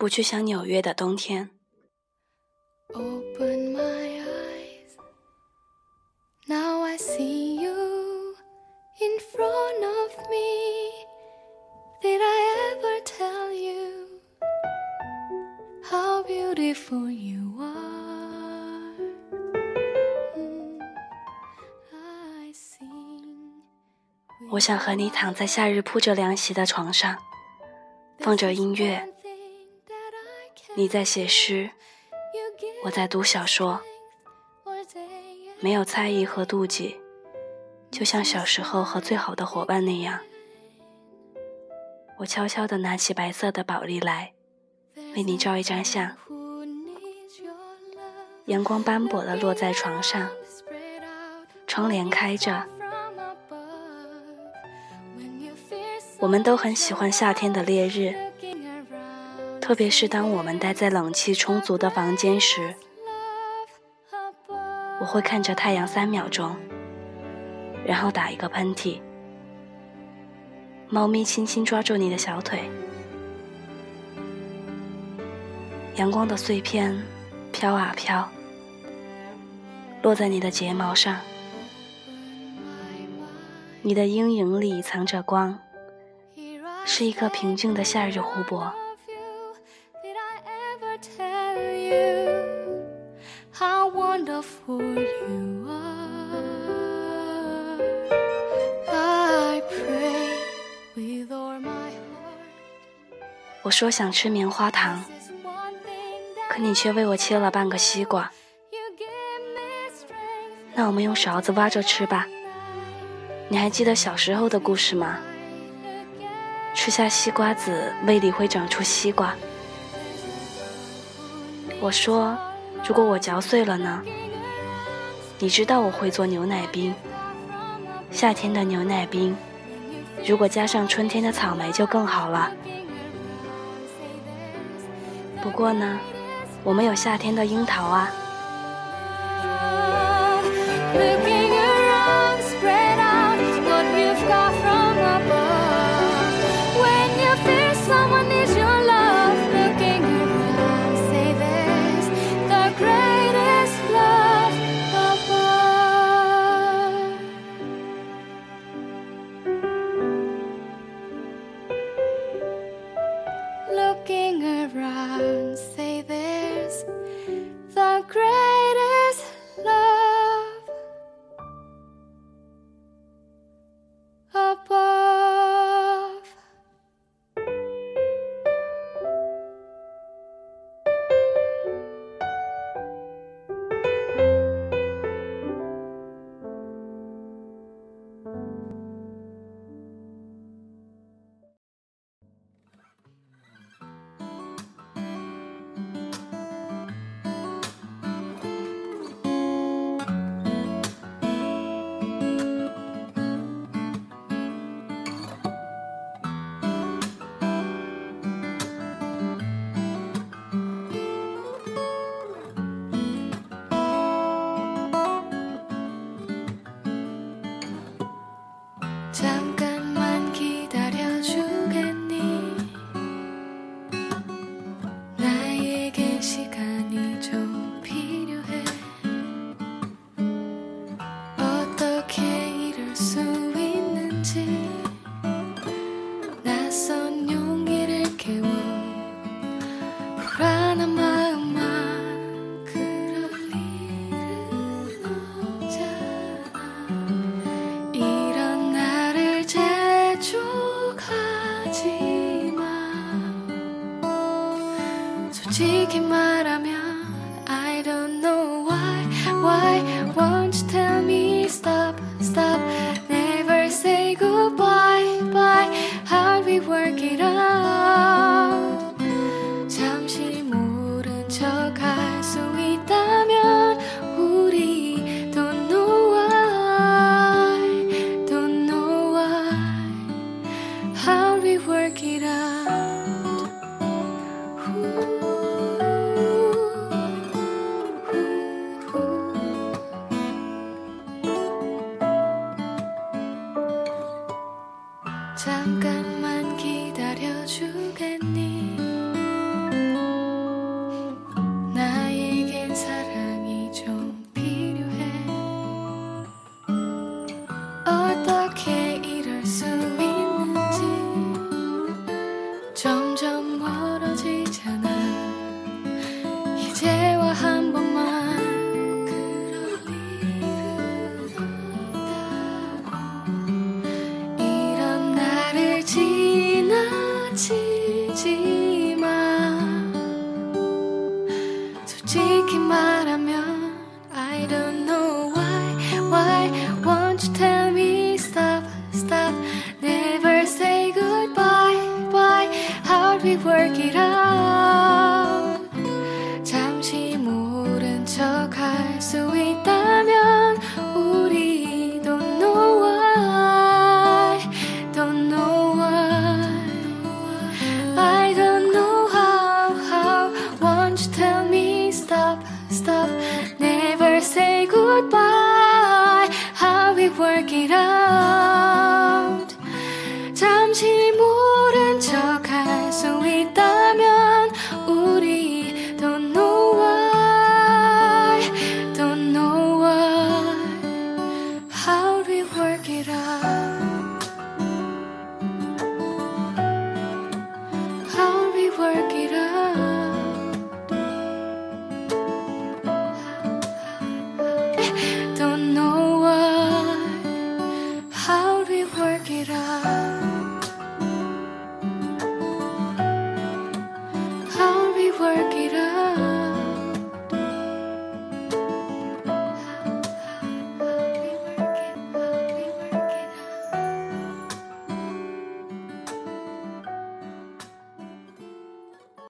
不去想纽约的冬天。Open my eyes. Now I see you in front of me. Did I ever tell you how beautiful you are? Mm, I sing 我想和你躺在夏日铺着凉席的床上，放着音乐，你在写诗，我在读小说，没有猜疑和妒忌，就像小时候和最好的伙伴那样。我悄悄地拿起白色的宝丽来，为你照一张相。阳光斑驳地落在床上，窗帘开着。我们都很喜欢夏天的烈日，特别是当我们待在冷气充足的房间时，我会看着太阳三秒钟，然后打一个喷嚏。猫咪轻轻抓住你的小腿，阳光的碎片飘啊飘，落在你的睫毛上，你的阴影里藏着光，是一个平静的夏日湖泊。wonderfulyouarei praywithor my heart. 我说想吃棉花糖可你却为我切了半个西瓜。那我们用勺子挖着吃吧。你还记得小时候的故事吗？吃下西瓜子胃里会长出西瓜。我说如果我嚼碎了呢？你知道我会做牛奶冰，夏天的牛奶冰，如果加上春天的草莓就更好了。不过呢，我们有夏天的樱桃啊。crazy. 솔직히 말하 되잖아 이제와 한 번만 그럴 일은 없다 이런 나를 지나치지 마 솔직히 말하면 I don't know why why won't you tell me stop stop never say goodbye bye how'd we work it out